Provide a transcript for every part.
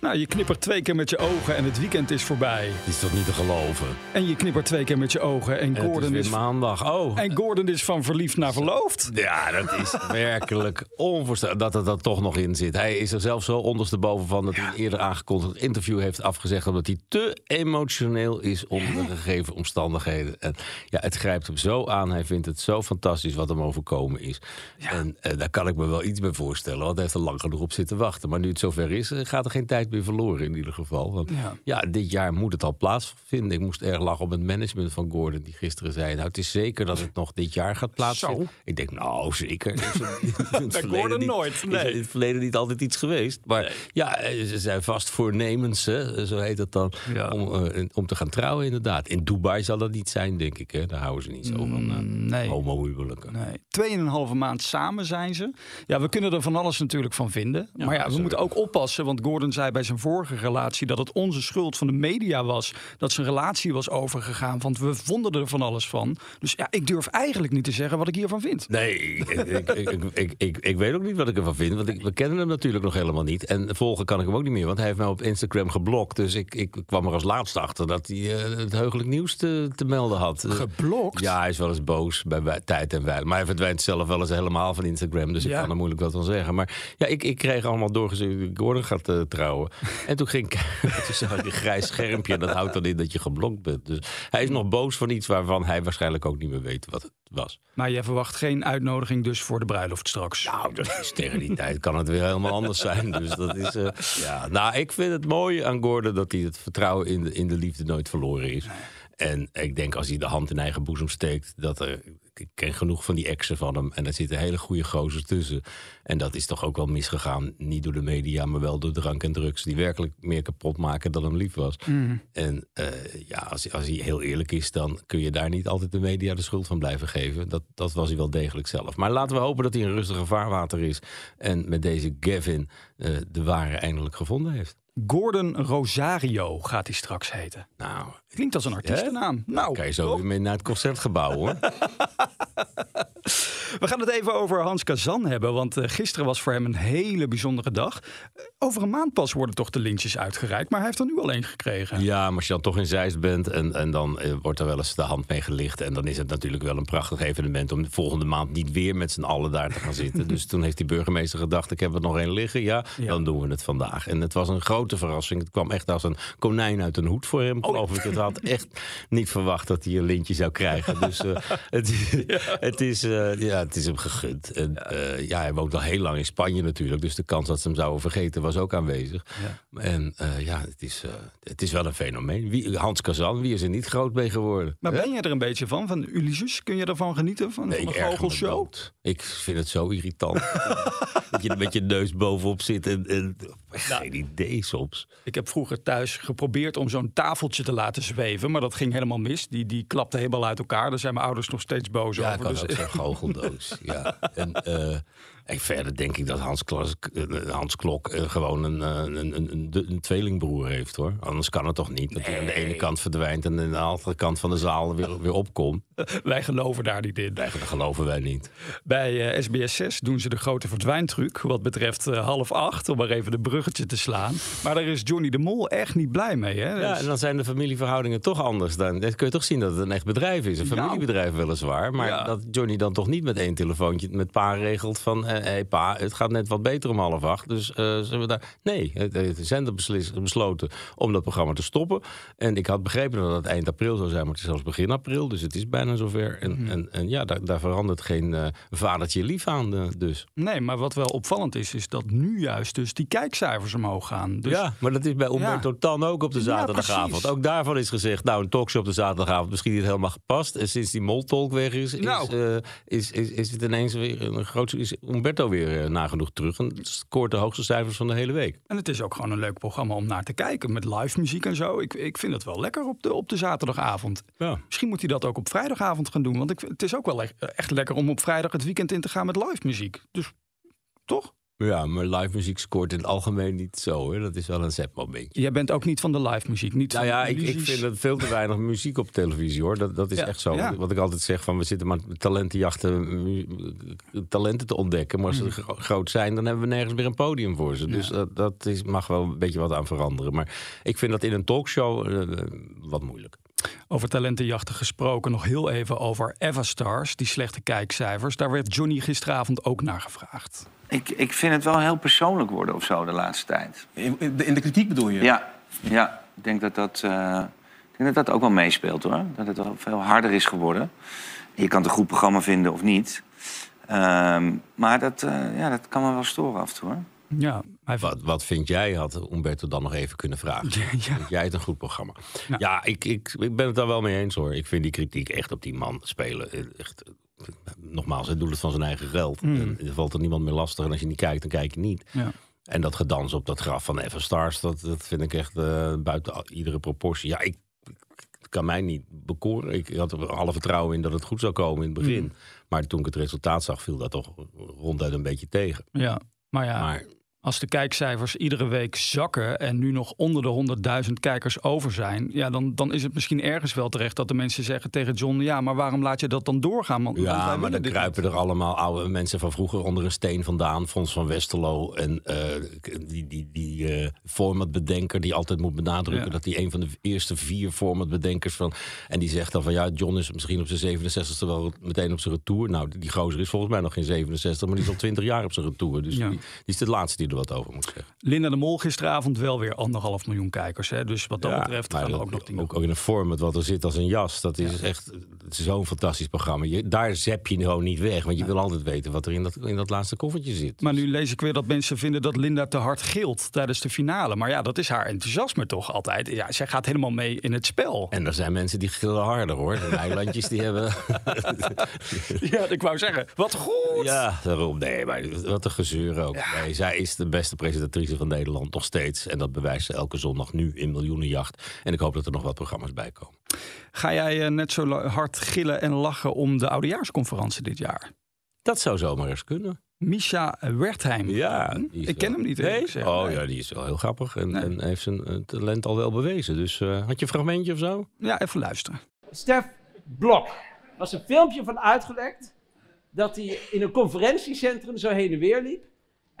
Nou, je knippert twee keer met je ogen en het weekend is voorbij. Het is toch niet te geloven? En je knippert twee keer met je ogen en, En het Gordon is maandag. Oh. en Gordon is van verliefd naar verloofd. Ja, dat is werkelijk onvoorstelbaar dat er dat toch nog in zit. Hij is er zelf zo ondersteboven van dat hij een eerder aangekondigd interview heeft afgezegd. omdat hij te emotioneel is onder de gegeven omstandigheden. En ja, het grijpt hem zo aan. Hij vindt het zo fantastisch wat hem overkomen is. En eh, daar kan ik me wel iets bij voorstellen. Want hij heeft er lang genoeg op zitten wachten. Maar nu het zover is, eh, gaat er geen tijd meer verloren in ieder geval. Want Ja. ja. dit jaar moet het al plaatsvinden. Ik moest erg lachen op het management van Gordon, die gisteren zei: Nou, het is zeker dat het nog dit jaar gaat plaatsvinden. Zo. Ik denk, nou, zeker. Is er Bij Gordon niet- nooit, Is nee. in het verleden niet altijd iets geweest. Maar ja, eh, ze zijn vast voornemens, hè, zo heet het dan, Ja. om, eh, om te gaan trouwen, inderdaad. In Dubai zal dat niet zijn, denk ik. Hè. Daar houden ze niet zo van. eh, nee. Homohuwelijken. Nee, tweeënhalve maand samen zijn ze. Ja, we kunnen er van alles natuurlijk van vinden. maar ja, we sorry. moeten ook oppassen. Want Gordon zei bij zijn vorige relatie dat het onze schuld van de media was. Dat zijn relatie was overgegaan. Want we vonden er van alles van. Dus ja, ik durf eigenlijk niet te zeggen wat ik hiervan vind. Nee, ik, ik, ik, ik, ik, ik weet ook niet wat ik ervan vind. Want ik, we kennen hem natuurlijk nog helemaal niet. En volgen kan ik hem ook niet meer. Want hij heeft mij op Instagram geblokt. Dus ik, ik kwam er als laatste achter dat hij eh, het heugelijk nieuws te, te melden had. Eh, Geblokt? Ja, hij is wel eens boos bij, bij tijd en wijle. Maar hij verdwijnt zelf wel eens helemaal van Instagram. Dus ik kan er moeilijk wat van zeggen. Maar ja, ik, ik kreeg allemaal doorgezien Gordon gaat eh, trouwen. En toen ging ik, toen zag ik een grijs schermpje. En dat houdt dan in dat je geblokt bent. Dus hij is nog boos van iets waarvan hij waarschijnlijk ook niet meer weet wat het was. Maar jij verwacht geen uitnodiging dus voor de bruiloft straks. Nou, dat is tegen die tijd kan het weer helemaal anders zijn. Dus dat is. eh, ja, nou, ik vind het mooi aan Gordon dat hij het vertrouwen in de, in de liefde nooit verloren is. En ik denk als hij de hand in eigen boezem steekt, dat er. Ik ken genoeg van die exen van hem. En er zitten hele goede gozers tussen. En dat is toch ook wel misgegaan. Niet door de media, maar wel door drank en drugs. Die werkelijk meer kapot maken dan hem lief was. En eh, ja, als, als hij heel eerlijk is, dan kun je daar niet altijd de media de schuld van blijven geven. Dat, dat was hij wel degelijk zelf. Maar laten we hopen dat hij in rustige vaarwater is. En met deze Gavin eh, de ware eindelijk gevonden heeft. Gordon Rosario gaat hij straks heten. Nou, Klinkt als een artiestennaam. Nou, kan je zo weer mee naar het concertgebouw hoor. We gaan het even over Hans Kazan hebben. Want eh, gisteren was voor hem een hele bijzondere dag. Over een maand pas worden toch de lintjes uitgereikt. Maar hij heeft er nu al één gekregen. Ja, maar als je dan toch in Zeist bent en, en dan eh, wordt er wel eens de hand mee gelicht. En dan is het natuurlijk wel een prachtig evenement om de volgende maand niet weer met z'n allen daar te gaan zitten. dus toen heeft die burgemeester gedacht, ik heb er nog één liggen. Ja, Ja. dan doen we het vandaag. En het was een grote verrassing. Het kwam echt als een konijn uit een hoed voor hem, geloof ik. Het had echt niet verwacht dat hij een lintje zou krijgen. Dus eh, het, het, is, eh, ja, het is hem gegund. En, ja, hij woont al heel lang in Spanje natuurlijk. Dus de kans dat ze hem zouden vergeten was ook aanwezig. En eh, ja, het is, eh, het is wel een fenomeen. Wie, Hans Kazan, wie is er niet groot mee geworden? Maar ben je er een beetje van? Van Ulysses? Kun je ervan genieten? Van, Nee, goochelshow? dood. Ik vind het zo irritant. dat je er met je neus bovenop zit. En, en, geen idee soms. Ik heb vroeger thuis geprobeerd om zo'n tafeltje te laten zweven. Maar dat ging helemaal mis. Die, die klapte helemaal uit elkaar. Daar zijn mijn ouders nog steeds boos Ja, over. kan Dus- ook zo'n goocheldoos. ja. En, eh, en verder denk ik dat Hans, Klas, eh, Hans Klok eh, gewoon een, eh, een, een, een, tweelingbroer heeft hoor. Anders kan het toch niet dat hij aan de ene kant verdwijnt en aan de andere kant van de zaal weer, weer opkomt. Wij geloven daar niet in. Dat geloven wij niet. Bij eh, SBS 6 doen ze de grote verdwijntruc. Wat betreft eh, half acht, om maar even de bruggetje te slaan. Maar daar is Johnny de Mol echt niet blij mee. Hè? Ja, Dus- en dan zijn de familieverhoudingen toch anders. Dan dan kun je toch zien dat het een echt bedrijf is. Een Nou. familiebedrijf weliswaar. Maar Ja. dat Johnny dan toch niet met één telefoontje met pa regelt van... hey, pa, het gaat net wat beter om half acht. Dus eh, zullen we daar... Nee, de zender beslis- besloten om dat programma te stoppen. En ik had begrepen dat het eind april zou zijn, maar het is zelfs begin april. Dus het is bijna zover. En, Mhm. en, en ja, daar, daar verandert geen eh, vadertje lief aan eh, dus. Nee, maar wat wel opvallend is, is dat nu juist dus die kijkcijfers omhoog gaan. Dus Ja, maar dat is bij Umberto Tan ook op de Ja, zaterdagavond. ook daarvan is gezegd, nou, een talkshow op de zaterdagavond misschien niet helemaal gepast. En sinds die moltolk weg is, is, Nou. eh, is, is, is het ineens weer een groot... Is Umberto weer uh, nagenoeg terug. En scoort de hoogste cijfers van de hele week. En het is ook gewoon een leuk programma om naar te kijken. Met live muziek en zo. Ik, ik vind het wel lekker op de, op de zaterdagavond. Ja. Misschien moet hij dat ook op vrijdagavond gaan doen. Want ik, het is ook wel echt lekker om op vrijdag het weekend in te gaan met live muziek. Dus toch? Ja, maar live muziek scoort in het algemeen niet zo. Hè? Dat is wel een zetmomentje. Jij bent ook niet van de live muziek? Niet nou ja, ik, ik, vind het veel te weinig muziek op televisie hoor. Dat, dat is echt zo. Wat ik altijd zeg: van we zitten maar talentenjachten, talenten te ontdekken. Maar als ze mm. groot zijn, dan hebben we nergens meer een podium voor ze. Dus dat, dat is, mag wel een beetje wat aan veranderen. Maar ik vind dat in een talkshow uh, wat moeilijk. Over talentenjachten gesproken, nog heel even over Everstars, die slechte kijkcijfers. Daar werd Johnny gisteravond ook naar gevraagd. Ik, ik vind het wel heel persoonlijk worden of zo de laatste tijd. In, in de kritiek bedoel je? Ja, ja. ik denk dat dat, uh, ik denk dat dat ook wel meespeelt hoor. Dat het wel veel harder is geworden. Je kan het een goed programma vinden of niet. Uh, maar dat, uh, ja, dat kan me wel storen af en toe hoor. Ja, wat, wat vind jij, had Umberto dan nog even kunnen vragen. Ja, Vind jij het een goed programma? Ja, ik, ik, ik ben het daar wel mee eens hoor. Ik vind die kritiek echt op die man spelen. Eh, echt, eh, nogmaals, hij doet het van zijn eigen geld. Mm. En er valt er niemand meer lastig. En als je niet kijkt, dan kijk je niet. Ja. En dat gedans op dat graf van Evan Stars, dat, dat vind ik echt uh, buiten iedere proportie. Ja, ik, kan mij niet bekoren. Ik had er alle vertrouwen in dat het goed zou komen in het begin. Mm. Maar toen ik het resultaat zag, viel dat toch ronduit een beetje tegen. Ja, maar ja. Maar als de kijkcijfers iedere week zakken en nu nog onder de 100.000 kijkers over zijn, ja, dan, dan is het misschien ergens wel terecht dat de mensen zeggen tegen John: ja, maar waarom laat je dat dan doorgaan? Want, ja, maar dan kruipen er allemaal oude mensen van vroeger onder een steen vandaan, Fons van Westerlo en uh, die, die, die uh, formatbedenker die altijd moet benadrukken dat hij een van de eerste vier formatbedenkers van. En die zegt dan van ja, John is misschien op zijn 67ste wel meteen op zijn retour. Nou, die gozer is volgens mij nog geen 67, maar die is al 20 jaar op zijn retour. Dus die, die, is de laatste die wat over moet zeggen. Linda de Mol gisteravond wel weer anderhalf miljoen kijkers. Hè? Dus wat dat betreft gaan er ook nog dingen. Ook, ook in een format wat er zit als een jas. Dat is echt zo'n fantastisch programma. Je, daar zep je gewoon niet weg. Want je wil altijd weten wat er in dat, in dat laatste koffertje zit. Maar nu lees ik weer dat mensen vinden dat Linda te hard gilt tijdens de finale. Maar ja, dat is haar enthousiasme toch altijd. Ja, zij gaat helemaal mee in het spel. En er zijn mensen die gillen harder hoor. De eilandjes die hebben... ja, ik wou zeggen, wat goed! Ja, daarom. Nee, maar wat een gezeur ook. Nee, zij is de beste presentatrice van Nederland nog steeds. En dat bewijst ze elke zondag nu in Miljoenenjacht. En ik hoop dat er nog wat programma's bij komen. Ga jij eh, net zo hard gillen en lachen om de oudejaarsconferentie dit jaar? Dat zou zomaar eens kunnen. Misha Wertheim. Ja, ik ken hem niet. Nee? Oh ja, die is wel heel grappig en, en heeft zijn eh, talent al wel bewezen. Dus uh, had je een fragmentje of zo? Ja, even luisteren. Stef Blok was een filmpje van uitgelekt dat hij in een conferentiecentrum zo heen en weer liep.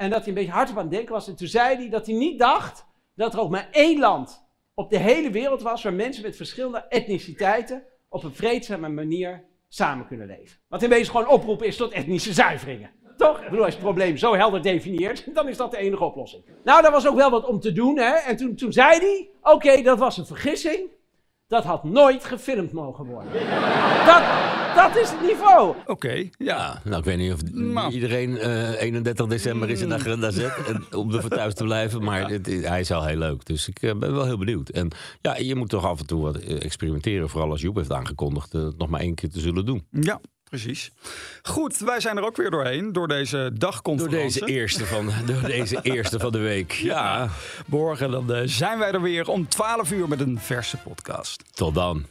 En dat hij een beetje hard op aan het denken was. En toen zei hij dat hij niet dacht dat er ook maar één land op de hele wereld was waar mensen met verschillende etniciteiten op een vreedzame manier samen kunnen leven. Wat in wezen gewoon oproepen is tot etnische zuiveringen. Toch? Ik bedoel, als het probleem zo helder definieert, dan is dat de enige oplossing. Nou, daar was ook wel wat om te doen, hè. En toen, toen zei hij, oké, dat was een vergissing. Dat had nooit gefilmd mogen worden. Dat, dat is het niveau. Oké, ja. Nou, ik weet niet of iedereen uh, eh, 31 december is in de agenda zet. om er voor thuis te blijven. Maar hij is al heel leuk. Dus ik uh, ben wel heel benieuwd. En ja, je moet toch af en toe wat eh, experimenteren. Vooral als Joep heeft aangekondigd het nog maar één keer te zullen doen. Ja, Precies. Goed, wij zijn er ook weer doorheen door deze dagconferentie. Door deze eerste van, door deze eerste van de week. Ja. Morgen dan zijn wij er weer om 12 uur met een verse podcast. Tot dan.